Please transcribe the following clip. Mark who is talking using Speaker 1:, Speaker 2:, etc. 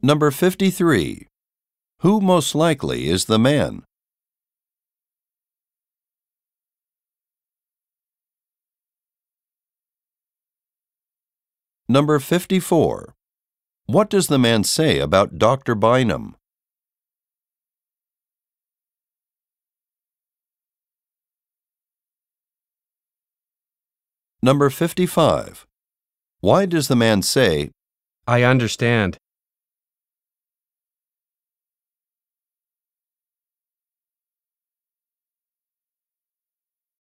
Speaker 1: Number 53. Who most likely is the man? Number 54. What does the man say about Dr. Bynum? Number 55. Why does the man say,
Speaker 2: I understand.